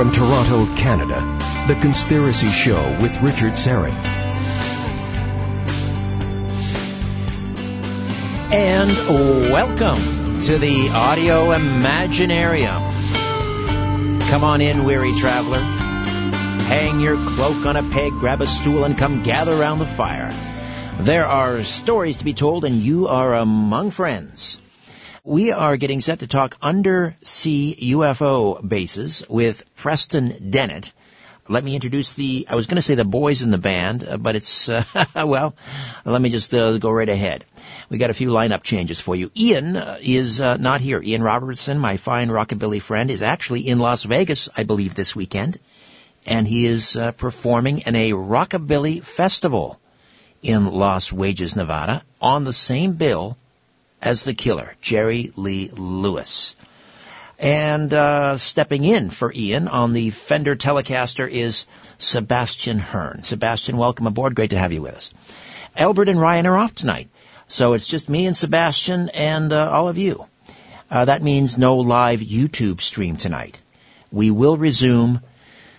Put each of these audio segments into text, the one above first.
From Toronto, Canada, The Conspiracy Show with Richard Syrett. And welcome to the Audio Imaginarium. Come on in, weary traveler. Hang your cloak on a peg, grab a stool, and come gather around the fire. There are stories to be told, and you are among friends. We are getting set to talk undersea UFO bases with Preston Dennett. Let me introduce the, I was going to say the boys in the band, uh, but it's, uh, well, let me just uh, go right ahead. We got a few lineup changes for you. Ian uh, is uh, not here. Ian Robertson, my fine rockabilly friend, is actually in Las Vegas, I believe, this weekend. And he is uh, performing in a rockabilly festival in Las Vegas, Nevada, on the same bill as the killer, Jerry Lee Lewis. And uh, stepping in for Ian on the Fender Telecaster is Sebastian Hearn. Sebastian, welcome aboard. Great to have you with us. Albert and Ryan are off tonight, so it's just me and Sebastian and uh, all of you. Uh, that means no live YouTube stream tonight. We will resume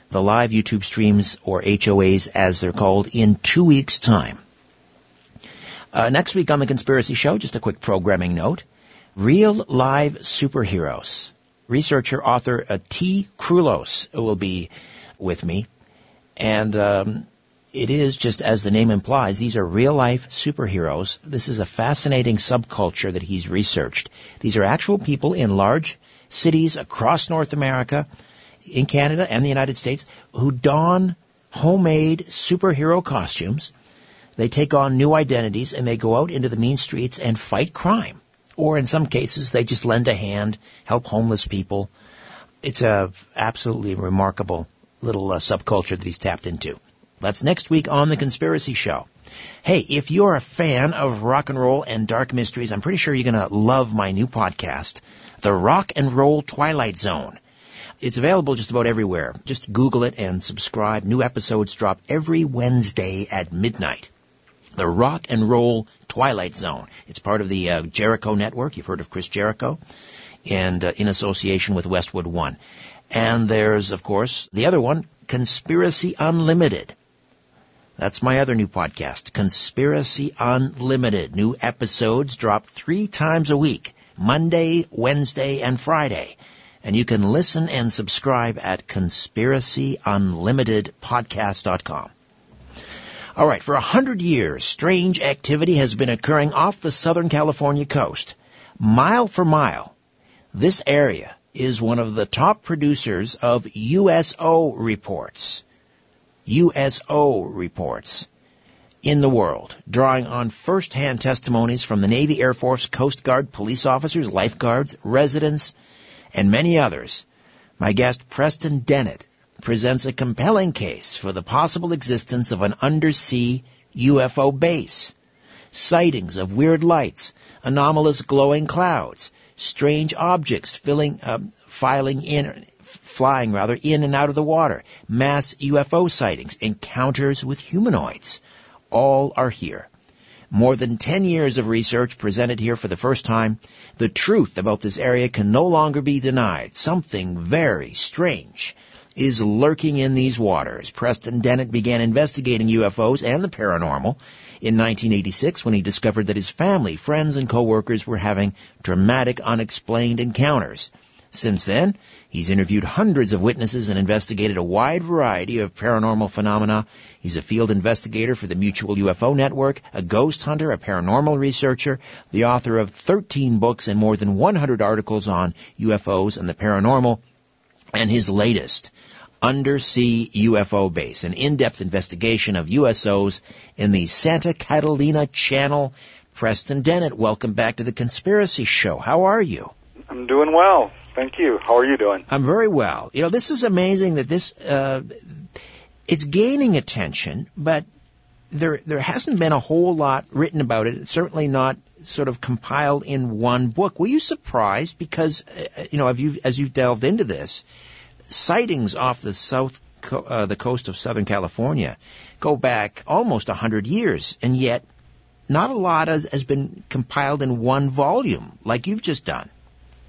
the live YouTube streams, or HOAs as they're called, in two weeks' time. Uh, next week on the Conspiracy Show, just a quick programming note. Real live superheroes researcher, author uh, Tea Krulos will be with me. And um, it is just as the name implies, these are real life superheroes. This is a fascinating subculture that he's researched. These are actual people in large cities across North America, in Canada and the United States, who don homemade superhero costumes. They take on new identities and they go out into the mean streets and fight crime or in some cases they just lend a hand, help homeless people. It's a absolutely remarkable little uh, subculture that he's tapped into. That's next week on The Conspiracy Show. Hey, if you're a fan of rock and roll and dark mysteries, I'm pretty sure you're going to love my new podcast, The Rock and Roll Twilight Zone. It's available just about everywhere. Just Google it and subscribe. New episodes drop every Wednesday at midnight the Rock and Roll Twilight Zone. It's part of the uh, Jericho Network. You've heard of Chris Jericho, and uh, in association with Westwood One. And there's, of course, the other one, Conspiracy Unlimited. That's my other new podcast, Conspiracy Unlimited. New episodes drop three times a week, Monday, Wednesday, and Friday. And you can listen and subscribe at conspiracyunlimitedpodcast.com. All right, for a hundred years, strange activity has been occurring off the Southern California coast. Mile for mile, this area is one of the top producers of USO reports. USO reports in the world, drawing on first-hand testimonies from the Navy, Air Force, Coast Guard, police officers, lifeguards, residents, and many others. My guest, Preston Dennett, presents a compelling case for the possible existence of an undersea UFO base. Sightings of weird lights, anomalous glowing clouds, strange objects filling, uh, filing in, flying rather in and out of the water, mass UFO sightings, encounters with humanoids. All are here. More than 10 years of research presented here for the first time. The truth about this area can no longer be denied. Something very strange is lurking in these waters. Preston Dennett began investigating UFOs and the paranormal in 1986 when he discovered that his family, friends, and coworkers were having dramatic unexplained encounters. Since then, he's interviewed hundreds of witnesses and investigated a wide variety of paranormal phenomena. He's a field investigator for the Mutual UFO Network, a ghost hunter, a paranormal researcher, the author of 13 books and more than 100 articles on UFOs and the paranormal, and his latest, Undersea UFO Base, an in-depth investigation of USOs in the Santa Catalina Channel. Preston Dennett, welcome back to the Conspiracy Show. How are you? I'm doing well. Thank you. How are you doing? I'm very well. You know, this is amazing that this, uh, it's gaining attention, but there, there hasn't been a whole lot written about it. It's certainly not sort of compiled in one book. Were you surprised because, uh, you know, have you, as you've delved into this, sightings off the south, co- uh, the coast of Southern California go back almost a hundred years, and yet not a lot has, has been compiled in one volume like you've just done.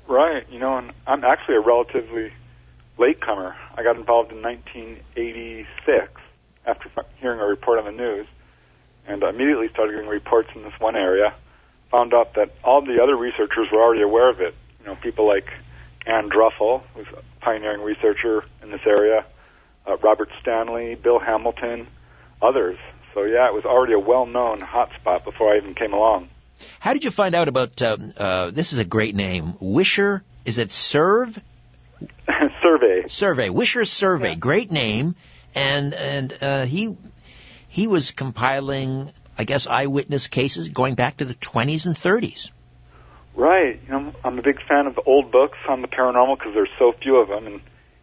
Right. You know, and I'm actually a relatively latecomer. I got involved in 1986 after hearing a report on the news, and immediately started getting reports in this one area. Found out that all the other researchers were already aware of it. You know, people like Ann Druffel, who's a pioneering researcher in this area, uh, Robert Stanley, Bill Hamilton, others. So yeah, it was already a well-known hotspot before I even came along. How did you find out about um, uh, this? Is a great name, Wishar. Is it Serve? survey. Survey. Wishar Survey. Yeah. Great name. And and uh, he he was compiling, I guess, eyewitness cases going back to the 20s and 30s. Right. You know, I'm a big fan of old books on the paranormal because there's so few of them, and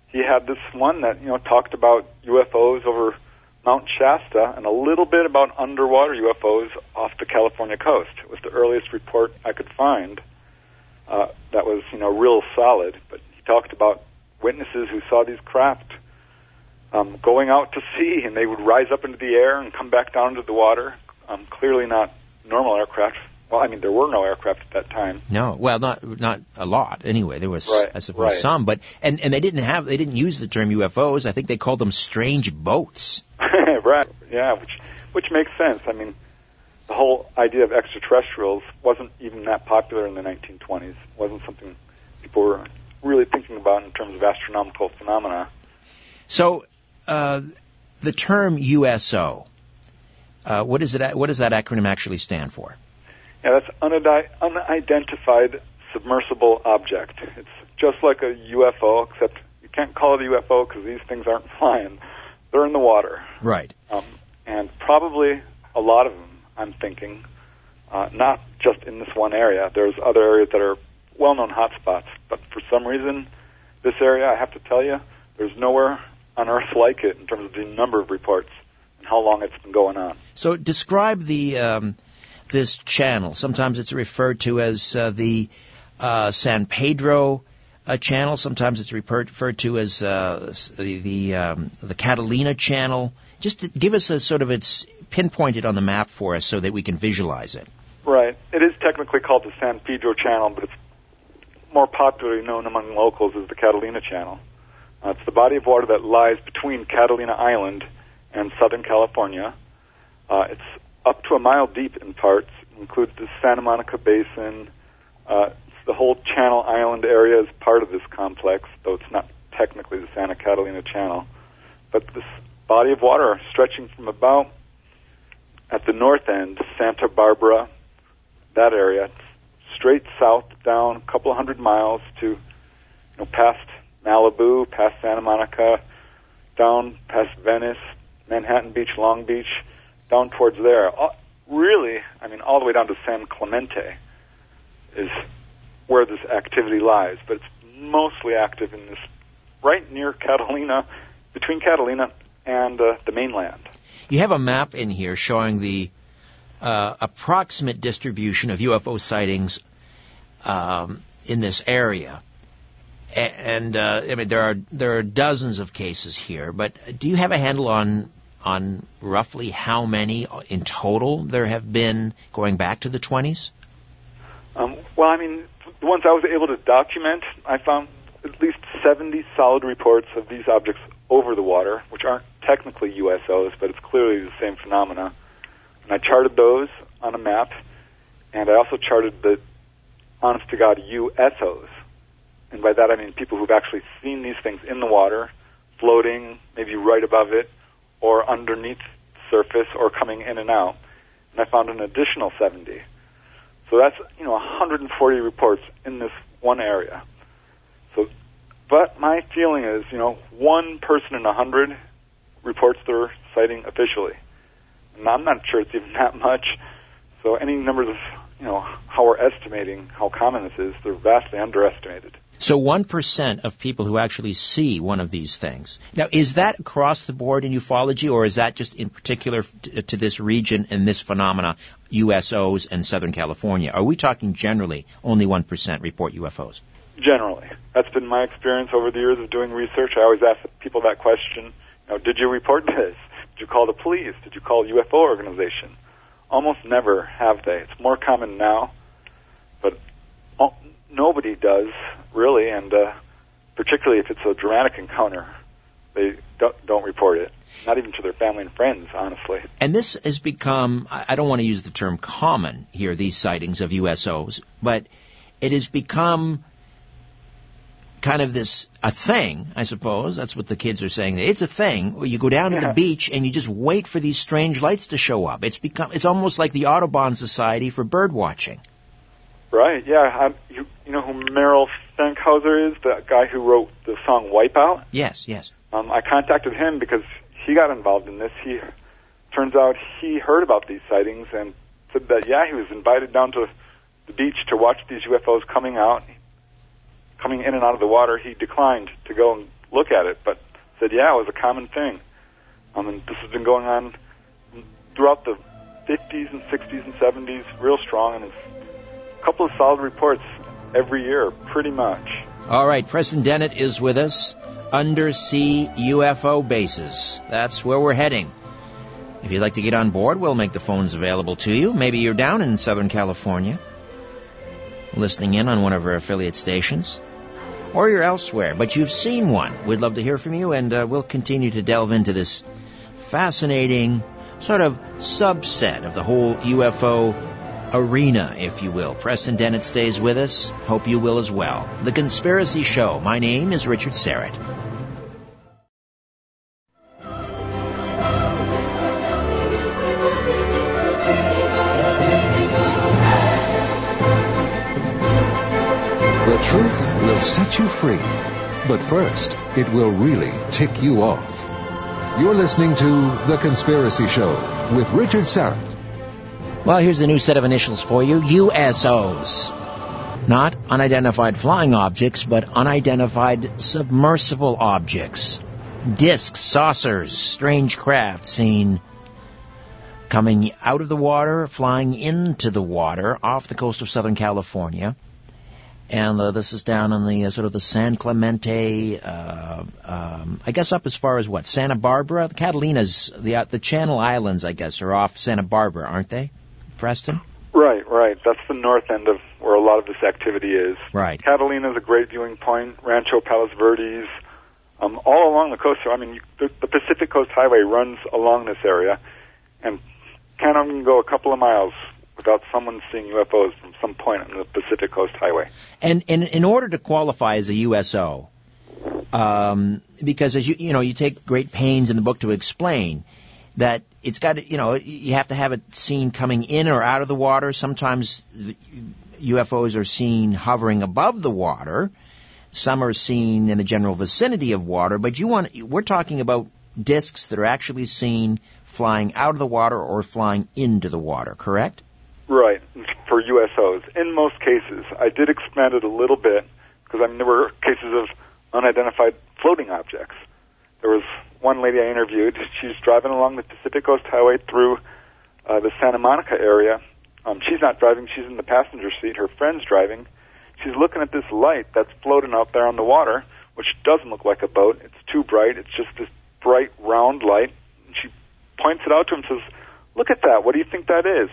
he had this one that you know talked about UFOs over Mount Shasta and a little bit about underwater UFOs off the California coast. It was the earliest report I could find uh, that was you know real solid. But he talked about witnesses who saw these craft um, going out to sea, and they would rise up into the air and come back down into the water. Um, clearly not normal aircraft. Well, I mean, there were no aircraft at that time. No, well, not not a lot. Anyway, there was, right, I suppose, right. some, but and and they didn't have they didn't use the term UFOs. I think they called them strange boats. right. Yeah, which which makes sense. I mean, the whole idea of extraterrestrials wasn't even that popular in the 1920s. It wasn't something people were really thinking about in terms of astronomical phenomena. So, uh, the term USO, uh, what is it? What does that acronym actually stand for? Yeah, that's unidentified submersible object. It's just like a UFO, except you can't call it a UFO because these things aren't flying; they're in the water. Right. Um, and probably a lot of them. I'm thinking, uh, not just in this one area. There's other areas that are well-known hotspots, but for some reason, this area, I have to tell you, there's nowhere on Earth like it in terms of the number of reports and how long it's been going on. So describe the um, this channel. Sometimes it's referred to as uh, the uh, San Pedro uh, channel. Sometimes it's referred, referred to as uh, the the, um, the Catalina channel. Just give us a sort of it's pinpointed on the map for us so that we can visualize it. Right. It is technically called the San Pedro channel, but it's more popularly known among locals as the Catalina Channel. Uh, it's the body of water that lies between Catalina Island and Southern California. Uh, it's up to a mile deep in parts, includes the Santa Monica Basin. Uh, the whole Channel Island area is part of this complex, though it's not technically the Santa Catalina Channel. But this body of water stretching from about at the north end, Santa Barbara, that area, straight south down a couple hundred miles to you know past Malibu, past Santa Monica, down past Venice, Manhattan Beach, Long Beach, down towards there. Uh, really, I mean, all the way down to San Clemente is where this activity lies, but it's mostly active in this right near Catalina, between Catalina and uh, the mainland. You have a map in here showing the uh, approximate distribution of UFO sightings um, in this area. And uh, I mean, there are there are dozens of cases here, but do you have a handle on on roughly how many in total there have been going back to the 20s? Um, well, I mean, the ones I was able to document, I found at least 70 solid reports of these objects over the water, which aren't technically USOs, but it's clearly the same phenomena. And I charted those on a map, and I also charted the honest to God USOs. And by that I mean people who've actually seen these things in the water, floating, maybe right above it, or underneath the surface, or coming in and out. And I found an additional 70. So that's, you know, 140 reports in this one area. So, but my feeling is, you know, one person in a hundred reports their sighting officially. And I'm not sure it's even that much. So any numbers of you know, how we're estimating how common this is, they're vastly underestimated. So 1% of people who actually see one of these things. Now, is that across the board in ufology, or is that just in particular to this region and this phenomena, USOs and Southern California? Are we talking generally only 1% report UFOs? Generally. That's been my experience over the years of doing research. I always ask people that question, you know, did you report this? Did you call the police? Did you call UFO organization? almost never have they. It's more common now, but nobody does really, and uh, particularly if it's a dramatic encounter, they don't, don't report it. Not even to their family and friends, honestly. And this has become, I don't want to use the term common here, these sightings of USOs, but it has become kind of this a thing, I suppose. That's what the kids are saying. It's a thing where you go down Yeah. to the beach and you just wait for these strange lights to show up. It's become it's almost like the Audubon Society for bird watching. Right, yeah. Um, you, you know who Merrell Fankhauser is? The guy who wrote the song Wipeout? Yes, yes. Um, I contacted him because he got involved in this. He turns out he heard about these sightings and said that yeah, he was invited down to the beach to watch these UFOs coming out, coming in and out of the water. He declined to go and look at it, but said yeah, it was a common thing. Um, and this has been going on throughout the 50s and 60s and 70s, real strong, and it's a couple of solid reports every year, pretty much. All right, Preston Dennett is with us. Undersea UFO bases. That's where we're heading. If you'd like to get on board, we'll make the phones available to you. Maybe you're down in Southern California, listening in on one of our affiliate stations, or you're elsewhere, but you've seen one. We'd love to hear from you, and uh, we'll continue to delve into this fascinating sort of subset of the whole UFO arena, if you will. Preston Dennett stays with us. Hope you will as well. The Conspiracy Show. My name is Richard Syrett. The truth will set you free. But first, it will really tick you off. You're listening to The Conspiracy Show with Richard Syrett. Well, here's a new set of initials for you USOs. Not unidentified flying objects, but unidentified submersible objects. Discs, saucers, strange craft seen coming out of the water, flying into the water off the coast of Southern California. And uh, this is down on the uh, sort of the San Clemente, uh, um, I guess up as far as what Santa Barbara, the Catalinas, the uh, the Channel Islands, I guess, are off Santa Barbara, aren't they, Preston? Right, right. That's the north end of where a lot of this activity is. Right. Catalina is a great viewing point. Rancho Palos Verdes, um, all along the coast. I mean, you, the, the Pacific Coast Highway runs along this area, and can't even go a couple of miles without someone seeing UFOs from some point on the Pacific Coast Highway. And in in order to qualify as a USO, um, because as you you know you take great pains in the book to explain that it's got to, you know you have to have it seen coming in or out of the water. Sometimes UFOs are seen hovering above the water. Some are seen in the general vicinity of water. But you want we're talking about discs that are actually seen flying out of the water or flying into the water. Correct? Right, for USOs. In most cases, I did expand it a little bit because I mean there were cases of unidentified floating objects. There was one lady I interviewed. She's driving along the Pacific Coast Highway through uh, the Santa Monica area. Um, she's not driving; she's in the passenger seat. Her friend's driving. She's looking at this light that's floating out there on the water, which doesn't look like a boat. It's too bright. It's just this bright round light. And she points it out to him, and says, "Look at that. What do you think that is?"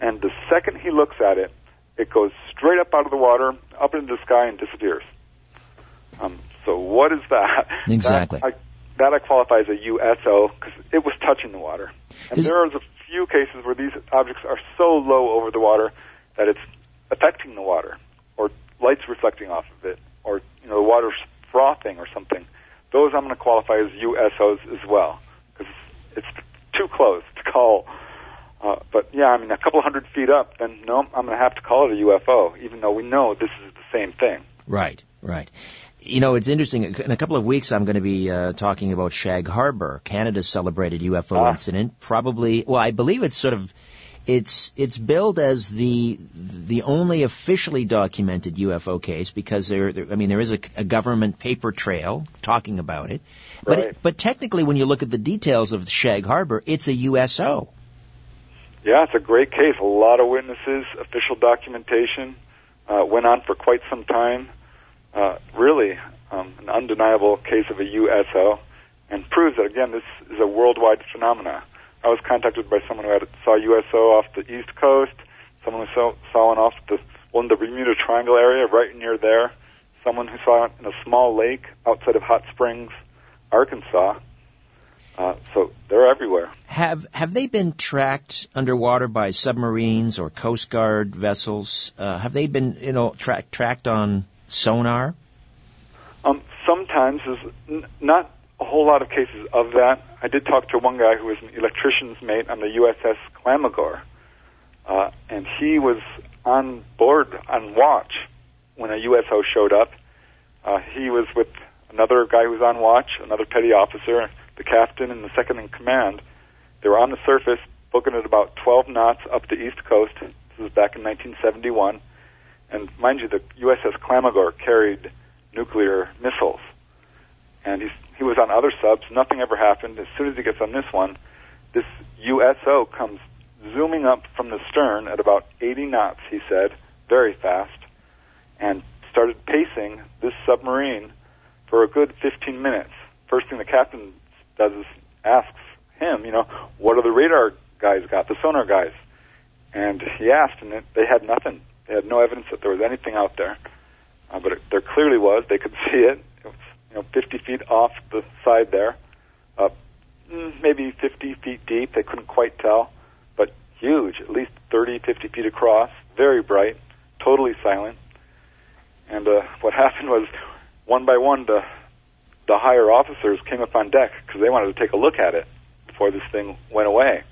And the second he looks at it, it goes straight up out of the water, up into the sky, and disappears. Um, so what is that? Exactly. That I, that I qualify as a USO because it was touching the water. And Is- are a few cases where these objects are so low over the water that it's affecting the water, or lights reflecting off of it, or you know the water's frothing or something. Those I'm going to qualify as USOs as well because it's too close to call. Uh, but yeah, I mean, a couple hundred feet up, then no, I'm going to have to call it a UFO, even though we know this is the same thing. Right, right. You know, it's interesting. In a couple of weeks, I'm going to be uh, talking about Shag Harbor, Canada's celebrated UFO Ah. incident. Probably, well, I believe it's sort of, it's it's billed as the the only officially documented UFO case because there, there I mean, there is a, a government paper trail talking about it, but Right. it, but technically, when you look at the details of Shag Harbor, it's a USO. Yeah, it's a great case. A lot of witnesses, official documentation, uh, went on for quite some time. Uh, really, um, an undeniable case of a USO, and proves that again, this is a worldwide phenomena. I was contacted by someone who had saw USO off the East Coast, someone who saw, saw one off the well in the Bermuda Triangle area, right near there. someone who saw it in a small lake outside of Hot Springs, Arkansas. Uh, so they're everywhere. Have have they been tracked underwater by submarines or Coast Guard vessels? Uh, have they been you know tra- tracked on sonar? Um, sometimes there's n- not a whole lot of cases of that. I did talk to one guy who was an electrician's mate on the USS Clamagore, uh, and he was on board on watch when a USO showed up. Uh, he was with another guy who was on watch, another petty officer, the captain, and the second in command. They were on the surface, booking at about 12 knots up the east coast. This was back in 1971. And mind you, the USS Clamagore carried nuclear missiles. And he's, he was on other subs. Nothing ever happened. As soon as he gets on this one, this USO comes zooming up from the stern at about 80 knots, he said, very fast, and started pacing this submarine for a good 15 minutes. First thing the captain does is asks him, you know, what are the radar guys got, the sonar guys? And he asked, and they had nothing. They had no evidence that there was anything out there. Uh, but it, there clearly was. They could see it. It was, you know, 50 feet off the side there, uh, maybe 50 feet deep. They couldn't quite tell but huge, at least 30, 50 feet across, very bright, totally silent. And uh, what happened was, one by one, the the higher officers came up on deck because they wanted to take a look at it before this thing went away.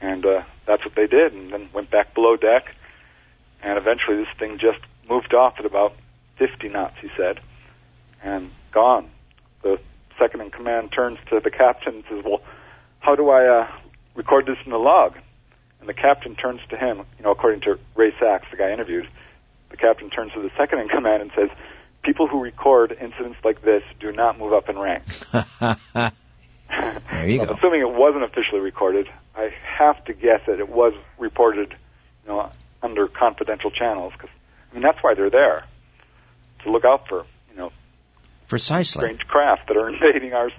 And uh, that's what they did, and then went back below deck. And eventually, this thing just moved off at about 50 knots, he said, and gone. The second in command turns to the captain and says, "Well, how do I uh, record this in the log?" And the captain turns to him, you know, according to Ray Sachs, the guy interviewed, the captain turns to the second in command and says, people who record incidents like this do not move up in rank. there you go. Assuming it wasn't officially recorded, I have to guess that it was reported, you know, under confidential channels. Because I mean, that's why they're there to look out for, you know, precisely strange craft that are invading our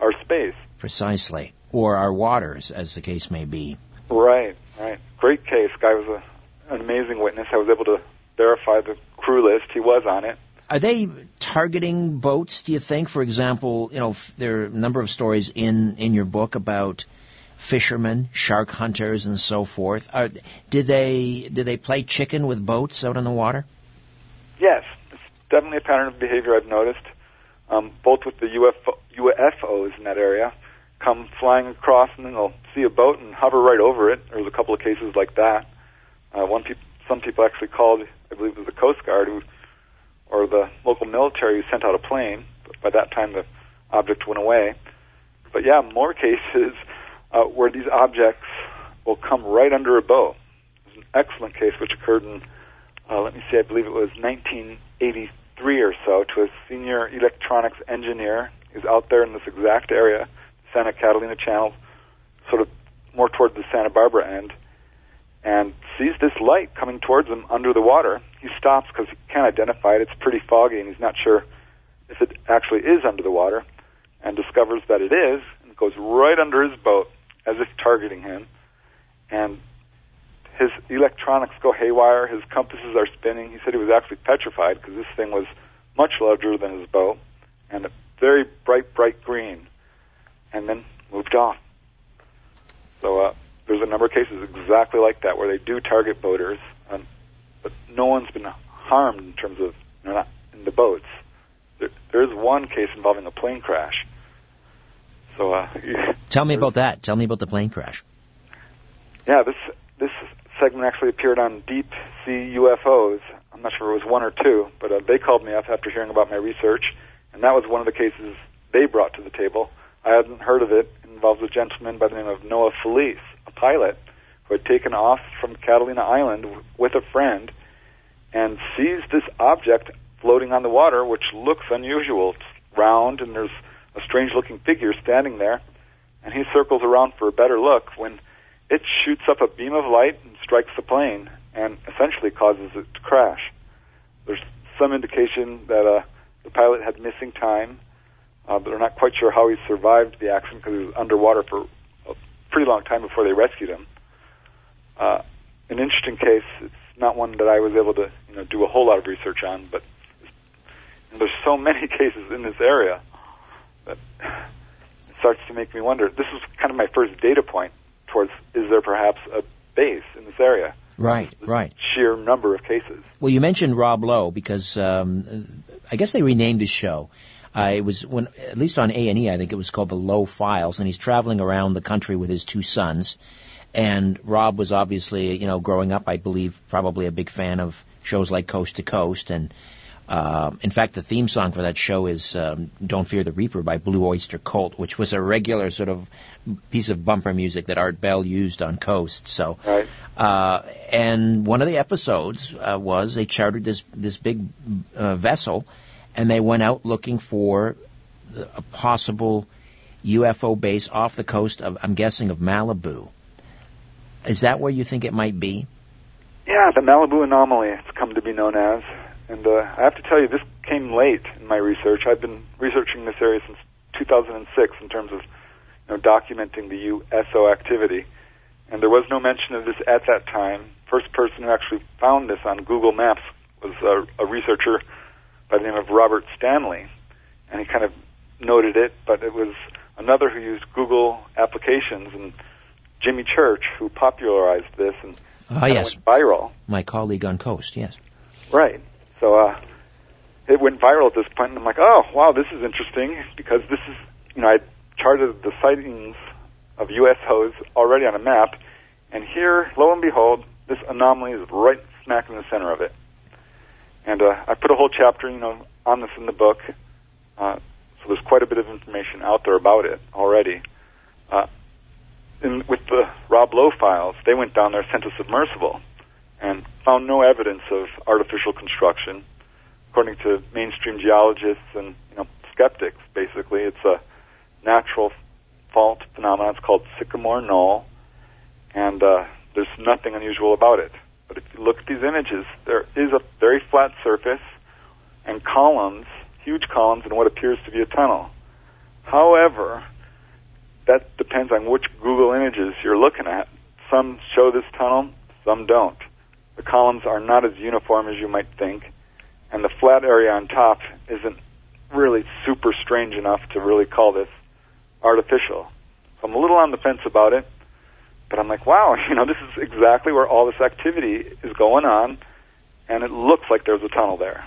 our space. Precisely, or our waters, as the case may be. Right, right. Great case. Guy was a, an amazing witness. I was able to verify the crew list. He was on it. Are they targeting boats? Do you think, for example, you know, there are a number of stories in in your book about fishermen, shark hunters, and so forth. Are, did they did they play chicken with boats out on the water? Yes, it's definitely a pattern of behavior I've noticed, um, both with the UFO, UFOs in that area come flying across and then they'll see a boat and hover right over it. There's a couple of cases like that. Uh, one pe- some people actually called, I believe it was the Coast Guard who, or the local military who sent out a plane. But by that time the object went away. But yeah, more cases uh, where these objects will come right under a boat. There's an excellent case which occurred in, uh, let me see, I believe it was 1983 or so, to a senior electronics engineer who's out there in this exact area Santa Catalina Channel, sort of more toward the Santa Barbara end, and sees this light coming towards him under the water. He stops because he can't identify it. It's pretty foggy, and he's not sure if it actually is under the water, and discovers that it is, and goes right under his boat as if targeting him. And his electronics go haywire. His compasses are spinning. He said he was actually petrified because this thing was much larger than his boat and a very bright, bright green and then moved on. So uh, there's a number of cases exactly like that where they do target boaters, um, but no one's been harmed in terms of know, not in the boats. There, there is one case involving a plane crash. So uh, tell me about that. Tell me about the plane crash. Yeah, this this segment actually appeared on Deep Sea UFOs. I'm not sure it was one or two, but uh, they called me up after hearing about my research, and that was one of the cases they brought to the table. I hadn't heard of it. It involves a gentleman by the name of Noah Felice, a pilot who had taken off from Catalina Island with a friend and sees this object floating on the water, which looks unusual. It's round, and there's a strange looking figure standing there. And he circles around for a better look when it shoots up a beam of light and strikes the plane and essentially causes it to crash. There's some indication that uh, the pilot had missing time uh, they're not quite sure how he survived the accident because he was underwater for a pretty long time before they rescued him. Uh, an interesting case. It's not one that I was able to you know do a whole lot of research on, but there's so many cases in this area it starts to make me wonder. This is kind of my first data point towards is there perhaps a base in this area? Right, right. Sheer number of cases. Well, you mentioned Rob Lowe because um, I guess they renamed his show. Uh, it was when, at least on A and E, I think it was called the Lowe Files, and he's traveling around the country with his two sons. And Rob was obviously, you know, growing up, I believe, probably a big fan of shows like Coast to Coast. And uh, in fact, the theme song for that show is um, "Don't Fear the Reaper" by Blue Oyster Cult, which was a regular sort of piece of bumper music that Art Bell used on Coast. So, right. uh, and one of the episodes uh, was they chartered this this big uh, vessel, and they went out looking for a possible UFO base off the coast of, I'm guessing, of Malibu. Is that where you think it might be? Yeah, the Malibu anomaly, it's come to be known as. And uh, I have to tell you, this came late in my research. I've been researching this area since 2006 in terms of you know, documenting the USO activity. And there was no mention of this at that time. First person who actually found this on Google Maps was a, a researcher by the name of Robert Stanley. And he kind of noted it, but it was another who used Google applications and Jimmy Church who popularized this and Ah, yes. went viral. My colleague on Coast, yes. Right. So uh, it went viral at this point, and I'm like, oh, wow, this is interesting because this is, you know, I charted the sightings of USOs already on a map, and here, lo and behold, this anomaly is right smack in the center of it. And uh, I put a whole chapter, you know, on this in the book, uh, so there's quite a bit of information out there about it already. Uh, in, with the Rob Lowe files, they went down there, sent a submersible, and found no evidence of artificial construction. According to mainstream geologists and you know skeptics, basically, it's a natural fault phenomenon. It's called Sycamore Knoll, and uh, there's nothing unusual about it. But if you look at these images, there is a very flat surface and columns, huge columns, in what appears to be a tunnel. However, that depends on which Google images you're looking at. Some show this tunnel, some don't. The columns are not as uniform as you might think, and the flat area on top isn't really super strange enough to really call this artificial. So I'm a little on the fence about it, but I'm like, wow, you know, this is exactly where all this activity is going on, and it looks like there's a tunnel there.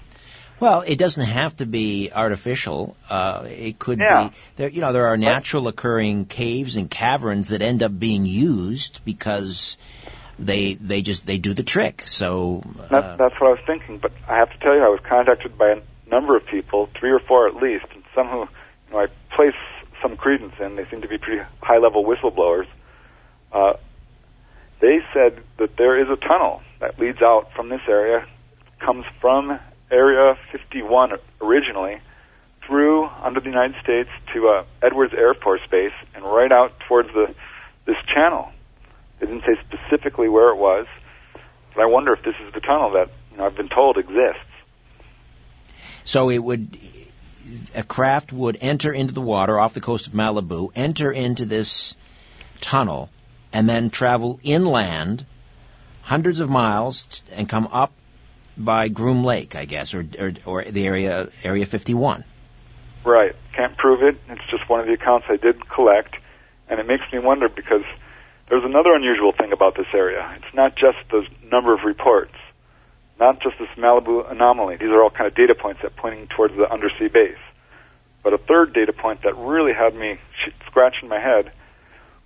Well, it doesn't have to be artificial. Uh, it could Yeah. be there. You know, there are natural occurring caves and caverns that end up being used because they they just they do the trick. So That, uh, that's what I was thinking. But I have to tell you, I was contacted by a number of people, three or four at least, and some who you know, I place some credence in. They seem to be pretty high-level whistleblowers. Uh, they said that there is a tunnel that leads out from this area, comes from Area 51 originally, through under the United States to uh, Edwards Air Force Base, and right out towards the this channel. They didn't say specifically where it was, but I wonder if this is the tunnel that you know, I've been told exists. so it would a craft would enter into the water off the coast of Malibu, enter into this tunnel, and then travel inland hundreds of miles and come up by Groom Lake, I guess, or or, or the area Area 51. Right. Can't prove it. It's just one of the accounts I did collect, and it makes me wonder because there's another unusual thing about this area. It's not just the number of reports, not just this Malibu anomaly. These are all kind of data points that pointing towards the undersea base. But a third data point that really had me scratching my head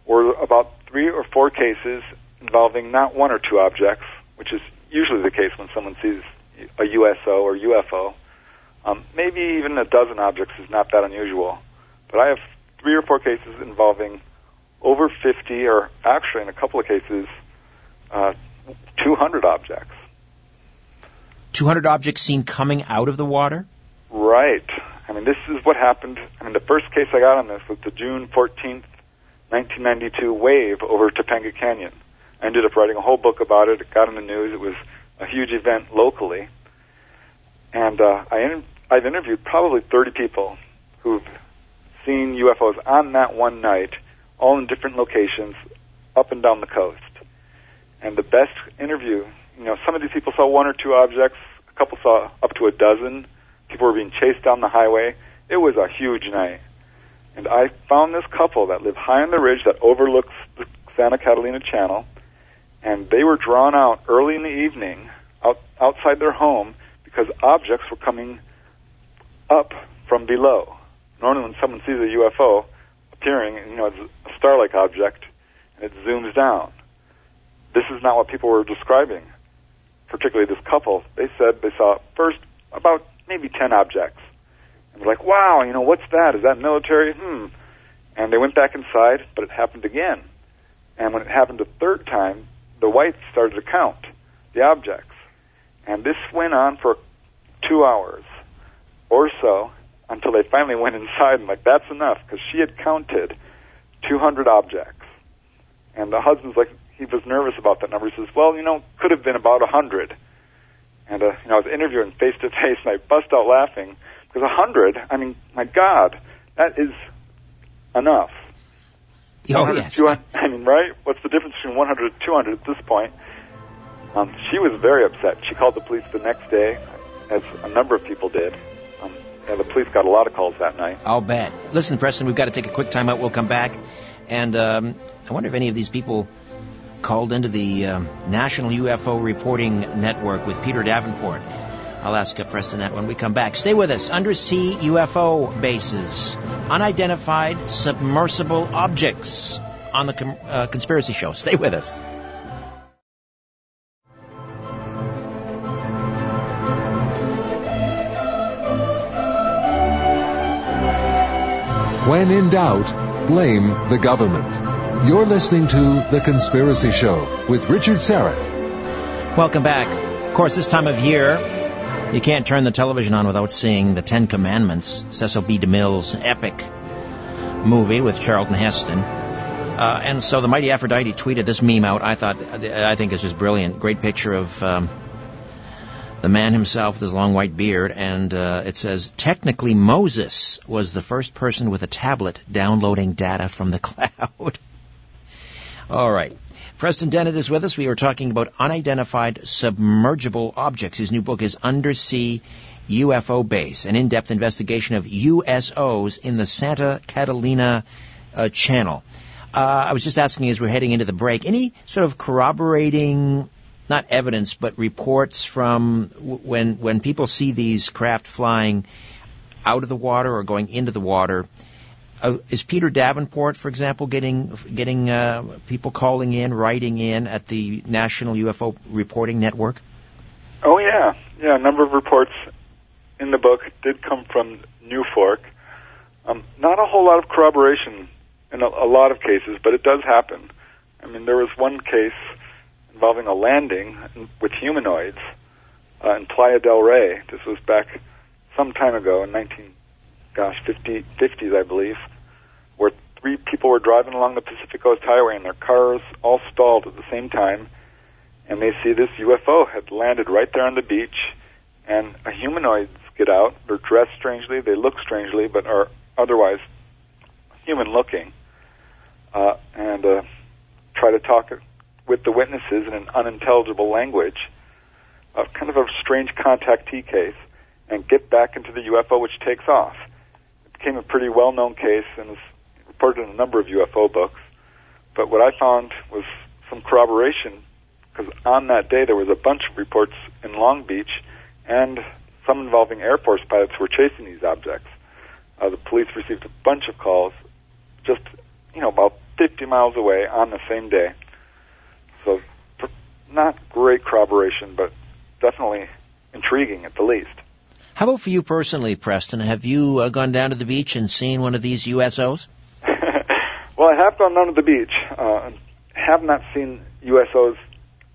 were about three or four cases involving not one or two objects, which is usually the case when someone sees a USO or UFO. Um, maybe even a dozen objects is not that unusual. But I have three or four cases involving over 50, or actually in a couple of cases, uh, 200 objects. 200 objects seen coming out of the water. Right. I mean, this is what happened. I mean, the first case I got on this was the June 14th, 1992 wave over Topanga Canyon. I ended up writing a whole book about it. It got in the news. It was a huge event locally. And uh, I in- I've interviewed probably 30 people who've seen UFOs on that one night, all in different locations, up and down the coast. And the best interview, you know, some of these people saw one or two objects, a couple saw up to a dozen, People were being chased down the highway. It was a huge night. And I found this couple that lived high on the ridge that overlooks the Santa Catalina Channel, and they were drawn out early in the evening out, outside their home because objects were coming up from below. Normally, when someone sees a UFO appearing, you know, it's a star-like object, and it zooms down. This is not what people were describing, particularly this couple. They said they saw first about maybe 10 objects. And they're like, wow, you know, what's that? Is that military? Hmm. And they went back inside, but it happened again. And when it happened a third time, the whites started to count the objects. And this went on for two hours or so until they finally went inside and like, that's enough, because she had counted 200 objects. And the husband's like, he was nervous about that number. He says, well, you know, could have been about a 100. And, uh, you know, I was interviewing face to face and I bust out laughing because a 100, I mean, my God, that is enough. Oh, yes. I mean, right? What's the difference between 100 and 200 at this point? Um, she was very upset. She called the police the next day, as a number of people did. The police got a lot of calls that night. I'll bet. Listen, Preston, we've got to take a quick time out. We'll come back. And um, I wonder if any of these people called into the um, National UFO Reporting Network with Peter Davenport. I'll ask Preston that when we come back. Stay with us. Undersea UFO bases, unidentified submersible objects on the uh, Conspiracy Show. Stay with us. When in doubt, blame the government. You're listening to The Conspiracy Show with Richard Syrett. Welcome back. Of course, this time of year, you can't turn the television on without seeing The Ten Commandments, Cecil B. DeMille's epic movie with Charlton Heston. Uh, and so the Mighty Aphrodite tweeted this meme out. I thought, I think it's just brilliant. Great picture of um, the man himself with his long white beard, and uh, it says, technically Moses was the first person with a tablet downloading data from the cloud. All right. Preston Dennett is with us. We are talking about unidentified submergible objects. His new book is Undersea UFO Base, an in-depth investigation of USOs in the Santa Catalina uh, Channel. Uh, I was just asking as we're heading into the break, any sort of corroborating, not evidence, but reports from when when people see these craft flying out of the water or going into the water, uh, is Peter Davenport, for example, getting getting uh, people calling in, writing in at the National UFO Reporting Network? Oh yeah, yeah. A number of reports in the book did come from NUFORC. Um, not a whole lot of corroboration in a, a lot of cases, but it does happen. I mean, there was one case involving a landing with humanoids uh, in Playa del Rey. This was back some time ago in 19 gosh, 50, 50s, I believe, where three people were driving along the Pacific Coast Highway and their cars all stalled at the same time, and they see this UFO had landed right there on the beach, and a humanoids get out. They're dressed strangely, they look strangely, but are otherwise human looking, uh, and uh, try to talk with the witnesses in an unintelligible language, uh, kind of a strange contactee case, and get back into the UFO, which takes off It became a pretty well-known case and was reported in a number of UFO books. But what I found was some corroboration because on that day there was a bunch of reports in Long Beach and some involving Air Force pilots who were chasing these objects. Uh, the police received a bunch of calls just, you know, about 50 miles away on the same day. Not great corroboration, but definitely intriguing at the least. How about for you personally, Preston? Have you uh, gone down to the beach and seen one of these USOs? well, I have gone down to the beach. Uh, have not seen USOs,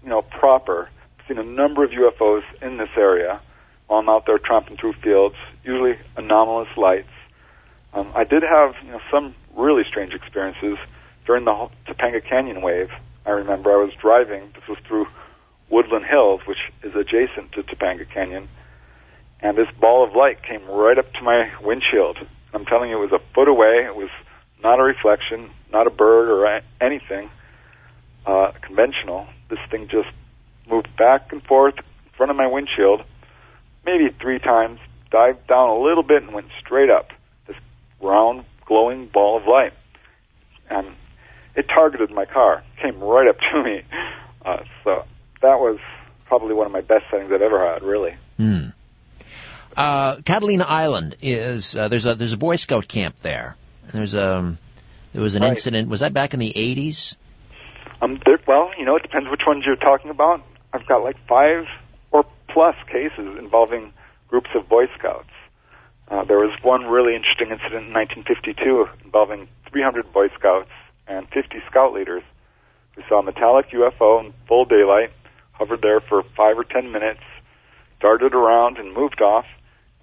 you know, proper. I've seen a number of UFOs in this area while I'm out there tromping through fields, usually anomalous lights. Um, I did have, you know, some really strange experiences during the Topanga Canyon wave. I remember I was driving. This was through Woodland Hills, which is adjacent to Topanga Canyon and this ball of light came right up to my windshield. I'm telling you, it was a foot away. It was not a reflection, not a bird or anything uh, conventional. This thing just moved back and forth in front of my windshield, maybe three times, dived down a little bit and went straight up. This round, glowing ball of light. And it targeted my car, came right up to me. Uh, so that was probably one of my best sightings I've ever had, really. Hmm. Uh, Catalina Island is uh, there's a there's a Boy Scout camp there. There's a um, there was an Right. incident. Was that back in the 80s? Um, there, well, you know, it depends which ones you're talking about. I've got like five or plus cases involving groups of Boy Scouts. Uh, there was one really interesting incident in 1952 involving 300 Boy Scouts and 50 Scout leaders who saw a metallic UFO in full daylight, hovered there for five or ten minutes, darted around and moved off,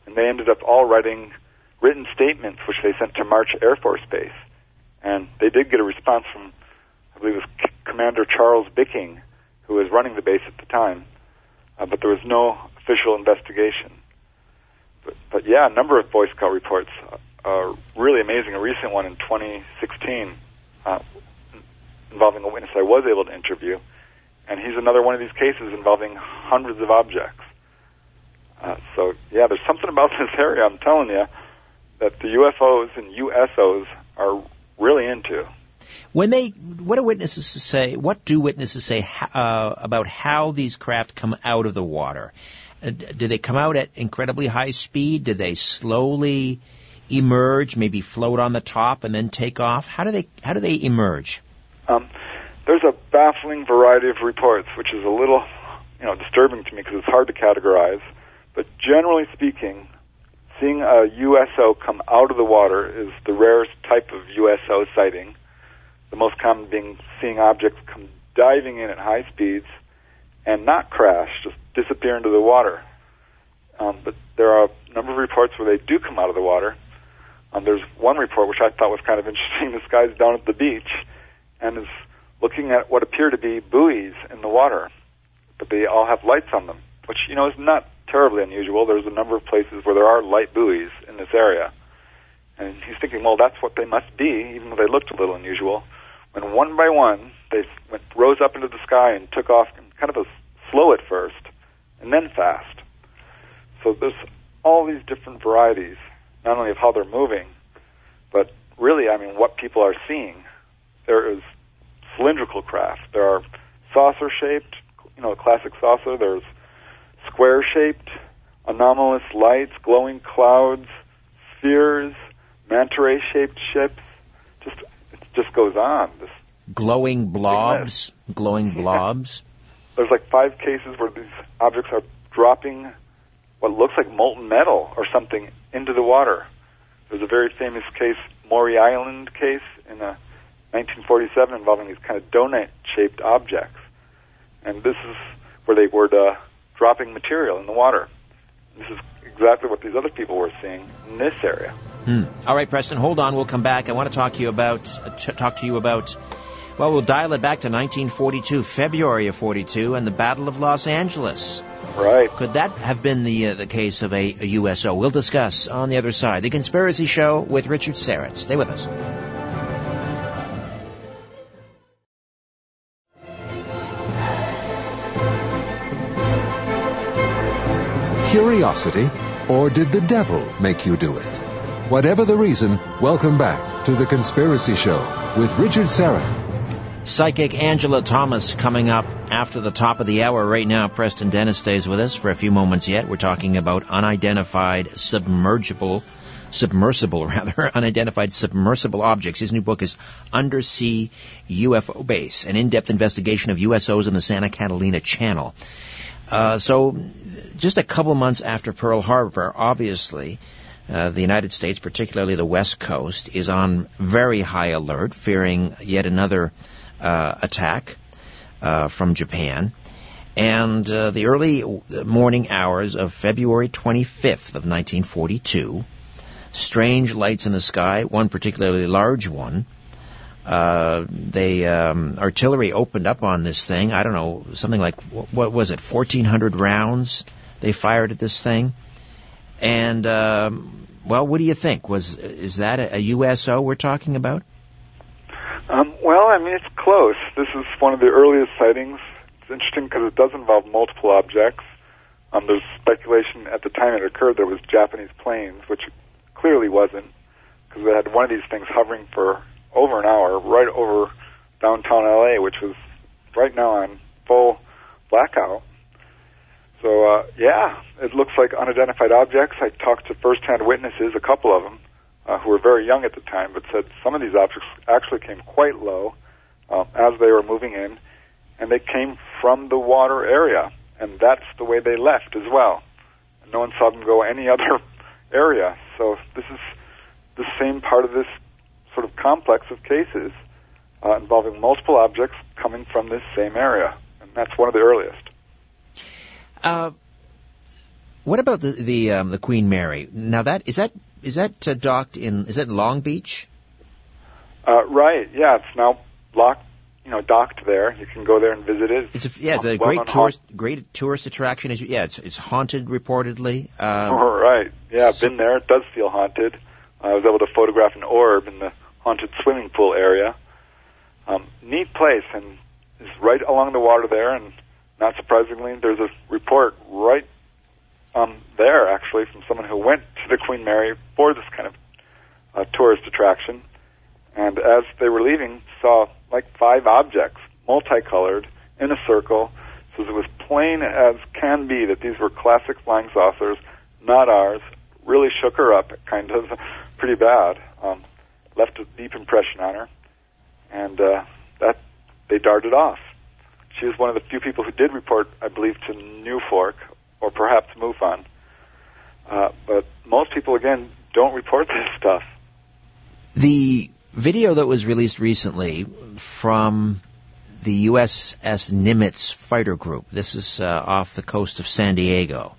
and they ended up all writing written statements which they sent to March Air Force Base. And they did get a response from I believe it was C- Commander Charles Bicking, who was running the base at the time, uh, but there was no official investigation. But, but yeah, a number of Boy Scout reports uh, are really amazing. A recent one in 2016 uh, involving a witness I was able to interview, and he's another one of these cases involving hundreds of objects. Uh, so yeah, there's something about this area. I'm telling you that the UFOs and USOs are really into. When they, what do witnesses say? What do witnesses say uh, about how these craft come out of the water? Uh, do they come out at incredibly high speed? Do they slowly emerge, maybe float on the top and then take off? How do they how do they emerge? Um, there's a baffling variety of reports, which is a little, you know, disturbing to me because it's hard to categorize. But generally speaking, seeing a USO come out of the water is the rarest type of USO sighting. The most common being seeing objects come diving in at high speeds and not crash, just disappear into the water. Um, but there are a number of reports where they do come out of the water. Um, there's one report which I thought was kind of interesting. This guy's down at the beach and is looking at what appear to be buoys in the water, but they all have lights on them, which you know is not terribly unusual. There's a number of places where there are light buoys in this area, and he's thinking, well, that's what they must be, even though they looked a little unusual. When one by one they went, rose up into the sky and took off, kind of a slow at first, and then fast. So there's all these different varieties, not only of how they're moving, but really, I mean, what people are seeing. There is cylindrical craft. There are saucer shaped, you know, a classic saucer. There's square shaped, anomalous lights, glowing clouds, spheres, manta ray shaped ships. Just it just goes on. This, Glowing blobs, glowing blobs. there's like five cases where these objects are dropping what looks like molten metal or something into the water. There's a very famous case, Maury Island case in uh, 1947 involving these kind of donut-shaped objects. And this is where they were uh, dropping material in the water. This is exactly what these other people were seeing in this area. Hmm. All right, Preston, hold on. We'll come back. I want to talk to you about uh, t- talk to you about. Well, we'll dial it back to 1942, February of 42, and the Battle of Los Angeles. Right. Could that have been the uh, the case of a, a USO? We'll discuss on the other side. The Conspiracy Show with Richard Syrett. Stay with us. Curiosity, or did the devil make you do it? Whatever the reason, welcome back to The Conspiracy Show with Richard Syrett. Psychic Angela Thomas coming up after the top of the hour. Right now, Preston Dennett stays with us for a few moments yet. We're talking about unidentified submergible, submersible rather, unidentified submersible objects. His new book is Undersea UFO Base, an in-depth investigation of USOs in the Santa Catalina Channel. Uh, so, just a couple months after Pearl Harbor, obviously, uh, the United States, particularly the West Coast, is on very high alert, fearing yet another attack uh, from Japan. And uh, the early morning hours of February 25th of 1942, strange lights in the sky, one particularly large one. Uh, they um, artillery opened up on this thing. I don't know, something like what was it, 1,400 rounds they fired at this thing. And um, well, what do you think? Was is that a, a USO we're talking about? Um, well, I mean, it's close. This is one of the earliest sightings. It's interesting because it does involve multiple objects. Um, there's speculation at the time it occurred there was Japanese planes, which clearly wasn't, because we had one of these things hovering for over an hour right over downtown LA, which was right now on full blackout. So uh, yeah, it looks like unidentified objects. I talked to first-hand witnesses, a couple of them, uh, who were very young at the time, but said some of these objects actually came quite low um, as they were moving in, and they came from the water area, and that's the way they left as well. No one saw them go any other area. So this is the same part of this sort of complex of cases uh, involving multiple objects coming from this same area, and that's one of the earliest. Uh, what about the the um, the Queen Mary? Now that is that is that uh, docked in is that Long Beach? Uh, right. Yeah, it's now locked. You know, docked there. You can go there and visit it. It's a, yeah, it's a Well great tourist great tourist attraction. As you- Yeah, it's it's haunted reportedly. Um, Oh, right. Yeah, I've been there. It does feel haunted. I was able to photograph an orb in the haunted swimming pool area. Um, neat place, and is right along the water there. And not surprisingly, there's a report right um, there, actually, from someone who went to the Queen Mary for this kind of uh, tourist attraction. And as they were leaving, saw like five objects, multicolored, in a circle. So it was plain as can be that these were classic flying saucers, not ours. Really shook her up, kind of pretty bad. Um, left a deep impression on her, and uh, that they darted off. She was one of the few people who did report, I believe, to New Fork or perhaps MUFON. Uh, but most people, again, don't report this stuff. The video that was released recently from the USS Nimitz fighter group. This is uh, off the coast of San Diego.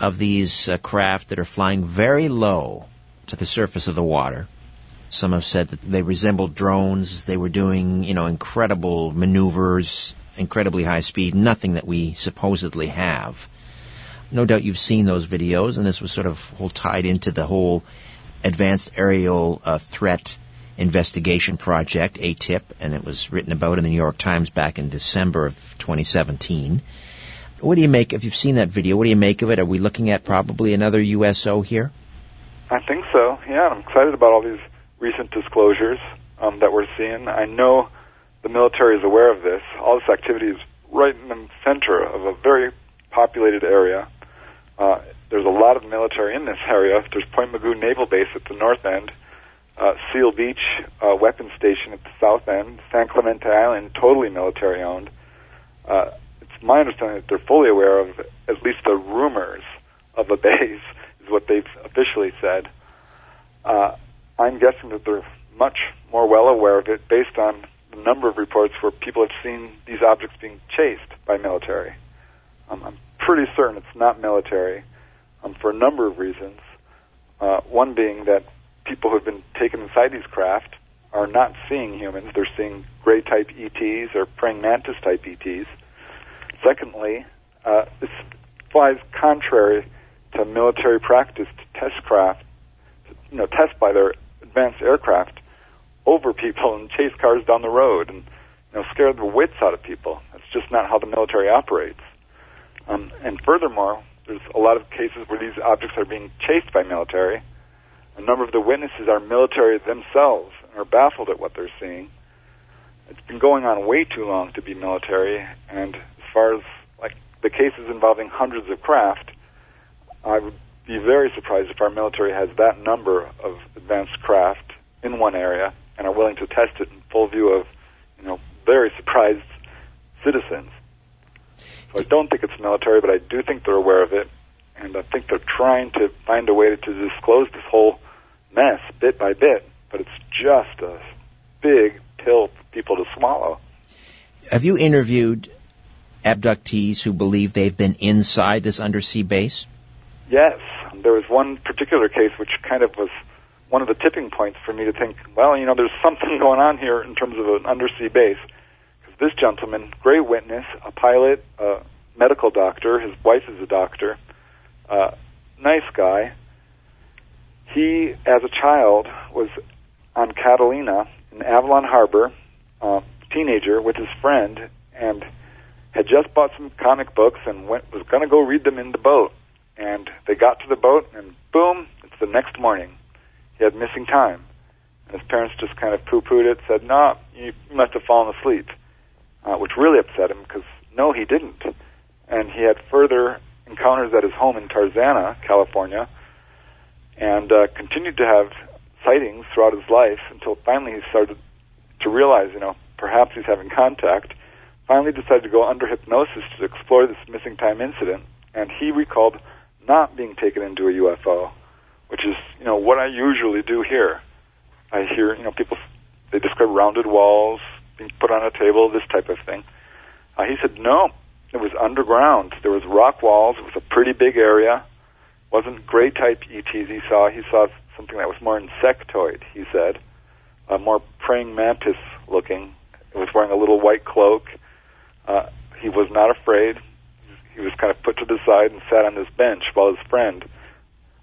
Of these uh, craft that are flying very low to the surface of the water. Some have said that they resembled drones. They were doing, you know, incredible maneuvers, incredibly high speed, nothing that we supposedly have. No doubt you've seen those videos, and this was sort of all tied into the whole Advanced Aerial uh, Threat Investigation Project, ATIP, and it was written about in the New York Times back in December of 2017. What do you make, if you've seen that video, what do you make of it? Are we looking at probably another USO here? I think so. Yeah, I'm excited about all these recent disclosures um, that we're seeing. I know the military is aware of this. All this activity is right in the center of a very populated area. Uh, there's a lot of military in this area. There's Point Mugu Naval Base at the north end, uh, Seal Beach uh, Weapons Station at the south end, San Clemente Island, totally military owned. Uh, it's my understanding that they're fully aware of at least the rumors of a base, is what they've officially said. Uh, I'm guessing that they're much more well aware of it based on the number of reports where people have seen these objects being chased by military. Um, I'm pretty certain it's not military um, for a number of reasons. Uh, one being that people who have been taken inside these craft are not seeing humans; they're seeing gray type ETs or praying mantis type ETs. Secondly, uh, this flies contrary to military practice to test craft, you know, test by their advanced aircraft over people and chase cars down the road and you know scare the wits out of people. That's just not how the military operates. Um, and furthermore, there's a lot of cases where these objects are being chased by military. A number of the witnesses are military themselves and are baffled at what they're seeing. It's been going on way too long to be military, and as far as like the cases involving hundreds of craft, I would be very surprised if our military has that number of advanced craft in one area and are willing to test it in full view of, you know, very surprised citizens. So I don't think it's military, but I do think they're aware of it, and I think they're trying to find a way to disclose this whole mess bit by bit. But it's just a big pill for people to swallow. Have you interviewed abductees who believe they've been inside this undersea base? Yes, there was one particular case which kind of was one of the tipping points for me to think, well, you know, there's something going on here in terms of an undersea base. This gentleman, great witness, a pilot, a medical doctor, his wife is a doctor, uh, nice guy. He, as a child, was on Catalina in Avalon Harbor, uh, teenager with his friend, and had just bought some comic books and went was going to go read them in the boat. And they got to the boat, and boom, it's the next morning. He had missing time. And his parents just kind of poo-pooed it, said, "No, nah, you must have fallen asleep," uh, which really upset him because no, he didn't. And he had further encounters at his home in Tarzana, California, and uh, continued to have sightings throughout his life until finally he started to realize, you know, perhaps he's having contact. Finally decided to go under hypnosis to explore this missing time incident, and he recalled not being taken into a UFO, which is, you know, what I usually do here. I hear, you know, people, they describe rounded walls, being put on a table, this type of thing. Uh, he said, no, it was underground. There was rock walls. It was a pretty big area. wasn't gray type ETs he saw. He saw something that was more insectoid, he said, uh, more praying mantis looking. It was wearing a little white cloak. Uh, he was not afraid. He was kind of put to the side and sat on this bench while his friend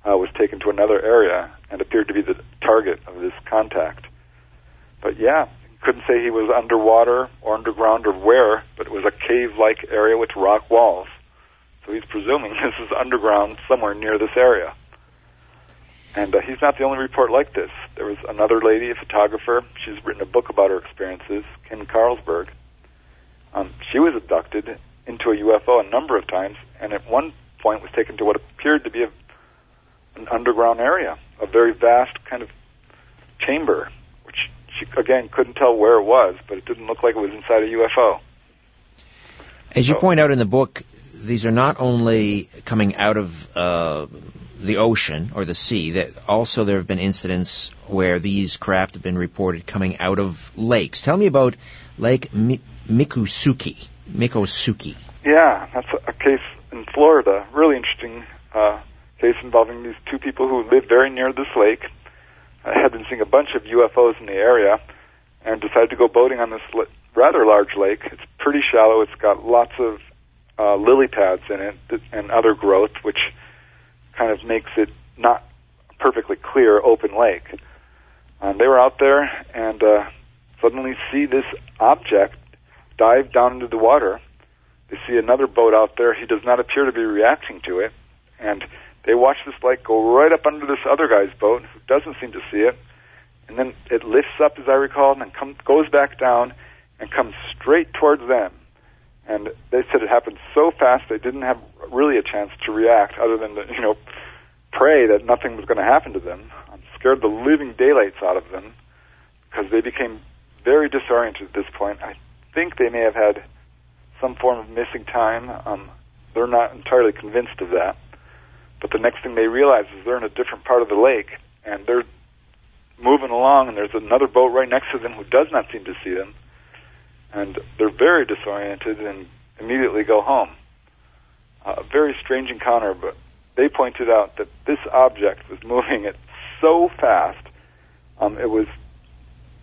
uh, was taken to another area and appeared to be the target of this contact. But yeah, couldn't say he was underwater or underground or where, but it was a cave-like area with rock walls. So he's presuming this is underground somewhere near this area. And uh, he's not the only report like this. There was another lady, a photographer. She's written a book about her experiences, Kim Carlsberg. Um, she was abducted into a UFO a number of times, and at one point was taken to what appeared to be a, an underground area, a very vast kind of chamber she again couldn't tell where it was, but it didn't look like it was inside a UFO. As you so, point out in the book, these are not only coming out of uh, the ocean or the sea. That also there have been incidents where these craft have been reported coming out of lakes. Tell me about Lake Mi- Miccosukee. Miccosukee. Yeah, that's a, a case in Florida. Really interesting uh, case involving these two people who live very near this lake. I had been seeing a bunch of UFOs in the area and decided to go boating on this rather large lake. It's pretty shallow. It's got lots of uh, lily pads in it and other growth, which kind of makes it not perfectly clear open lake. They were out there and uh, suddenly see this object dive down into the water. They see another boat out there. He does not appear to be reacting to it, and they watch this light go right up under this other guy's boat who doesn't seem to see it, and then it lifts up, as I recall, and then come, goes back down and comes straight towards them. And they said it happened so fast they didn't have really a chance to react, other than to you know pray that nothing was going to happen to them. I'm scared the living daylights out of them because they became very disoriented at this point. I think they may have had some form of missing time. Um, they're not entirely convinced of that. But the next thing they realize is they're in a different part of the lake, and they're moving along, and there's another boat right next to them who does not seem to see them, and they're very disoriented and immediately go home. Uh, a very strange encounter, but they pointed out that this object was moving at so fast, um, it was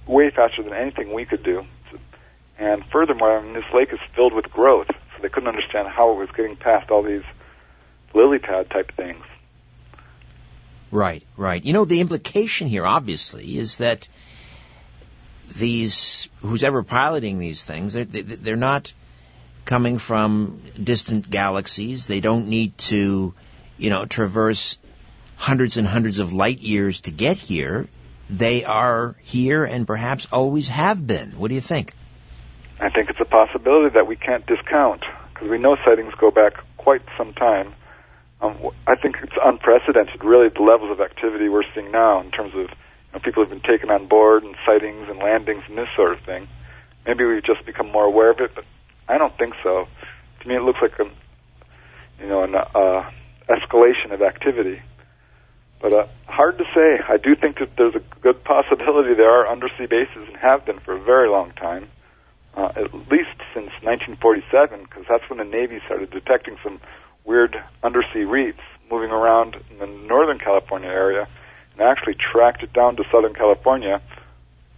way faster than anything we could do. And furthermore, I mean, this lake is filled with growth, so they couldn't understand how it was getting past all these lily pad type things. Right, right. You know, the implication here, obviously, is that these, who's ever piloting these things, they're, they're not coming from distant galaxies. They don't need to, you know, traverse hundreds and hundreds of light years to get here. They are here and perhaps always have been. What do you think? I think it's a possibility that we can't discount because we know sightings go back quite some time. Um, I think it's unprecedented, really, the levels of activity we're seeing now in terms of you know, people have been taken on board and sightings and landings and this sort of thing. Maybe we've just become more aware of it, but I don't think so. To me, it looks like a, you know, an uh, escalation of activity. But uh, hard to say. I do think that there's a good possibility there are undersea bases and have been for a very long time, uh, at least since 1947, because that's when the Navy started detecting some weird undersea reefs moving around in the Northern California area and actually tracked it down to Southern California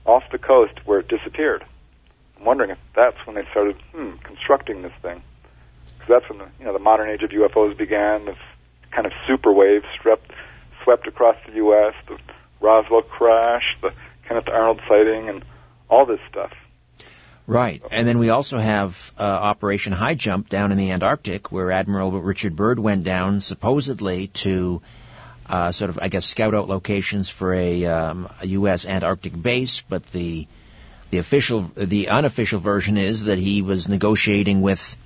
off the coast where it disappeared. I'm wondering if that's when they started hmm, constructing this thing. Because that's when the, you know, the modern age of UFOs began, this kind of super wave swept, swept across the U.S., the Roswell crash, the Kenneth Arnold sighting, and all this stuff. Right, and then we also have uh, Operation High Jump down in the Antarctic, where Admiral Richard Byrd went down supposedly to uh, sort of, I guess, scout out locations for a, um, a U.S. Antarctic base. But the the official, the unofficial version is that he was negotiating with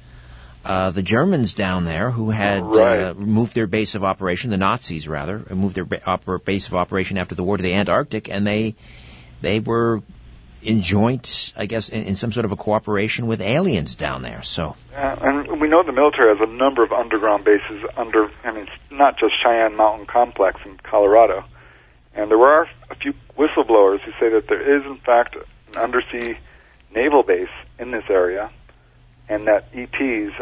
uh, the Germans down there who had Right. uh, moved their base of operation, the Nazis rather, uh, moved their ba- base of operation after the war to the Antarctic, and they they were in joint, I guess, in, in some sort of a cooperation with aliens down there. So Yeah, and we know the military has a number of underground bases under, I mean, it's not just Cheyenne Mountain Complex in Colorado. And there are a few whistleblowers who say that there is, in fact, an undersea naval base in this area, and that ETs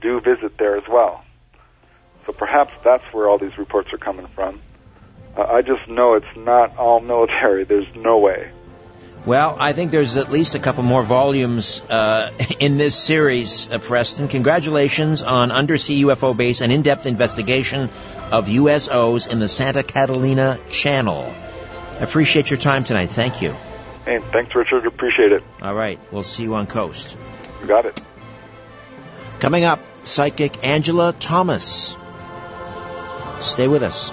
do visit there as well. So perhaps that's where all these reports are coming from. Uh, I just know it's not all military. There's no way. Well, I think there's at least a couple more volumes uh, in this series, uh, Preston. Congratulations on Undersea UFO Base, an in-depth investigation of USOs in the Santa Catalina Channel. Appreciate your time tonight. Thank you. Hey, thanks, Richard. Appreciate it. All right, we'll see you on Coast. You got it. Coming up, psychic Angela Thomas. Stay with us.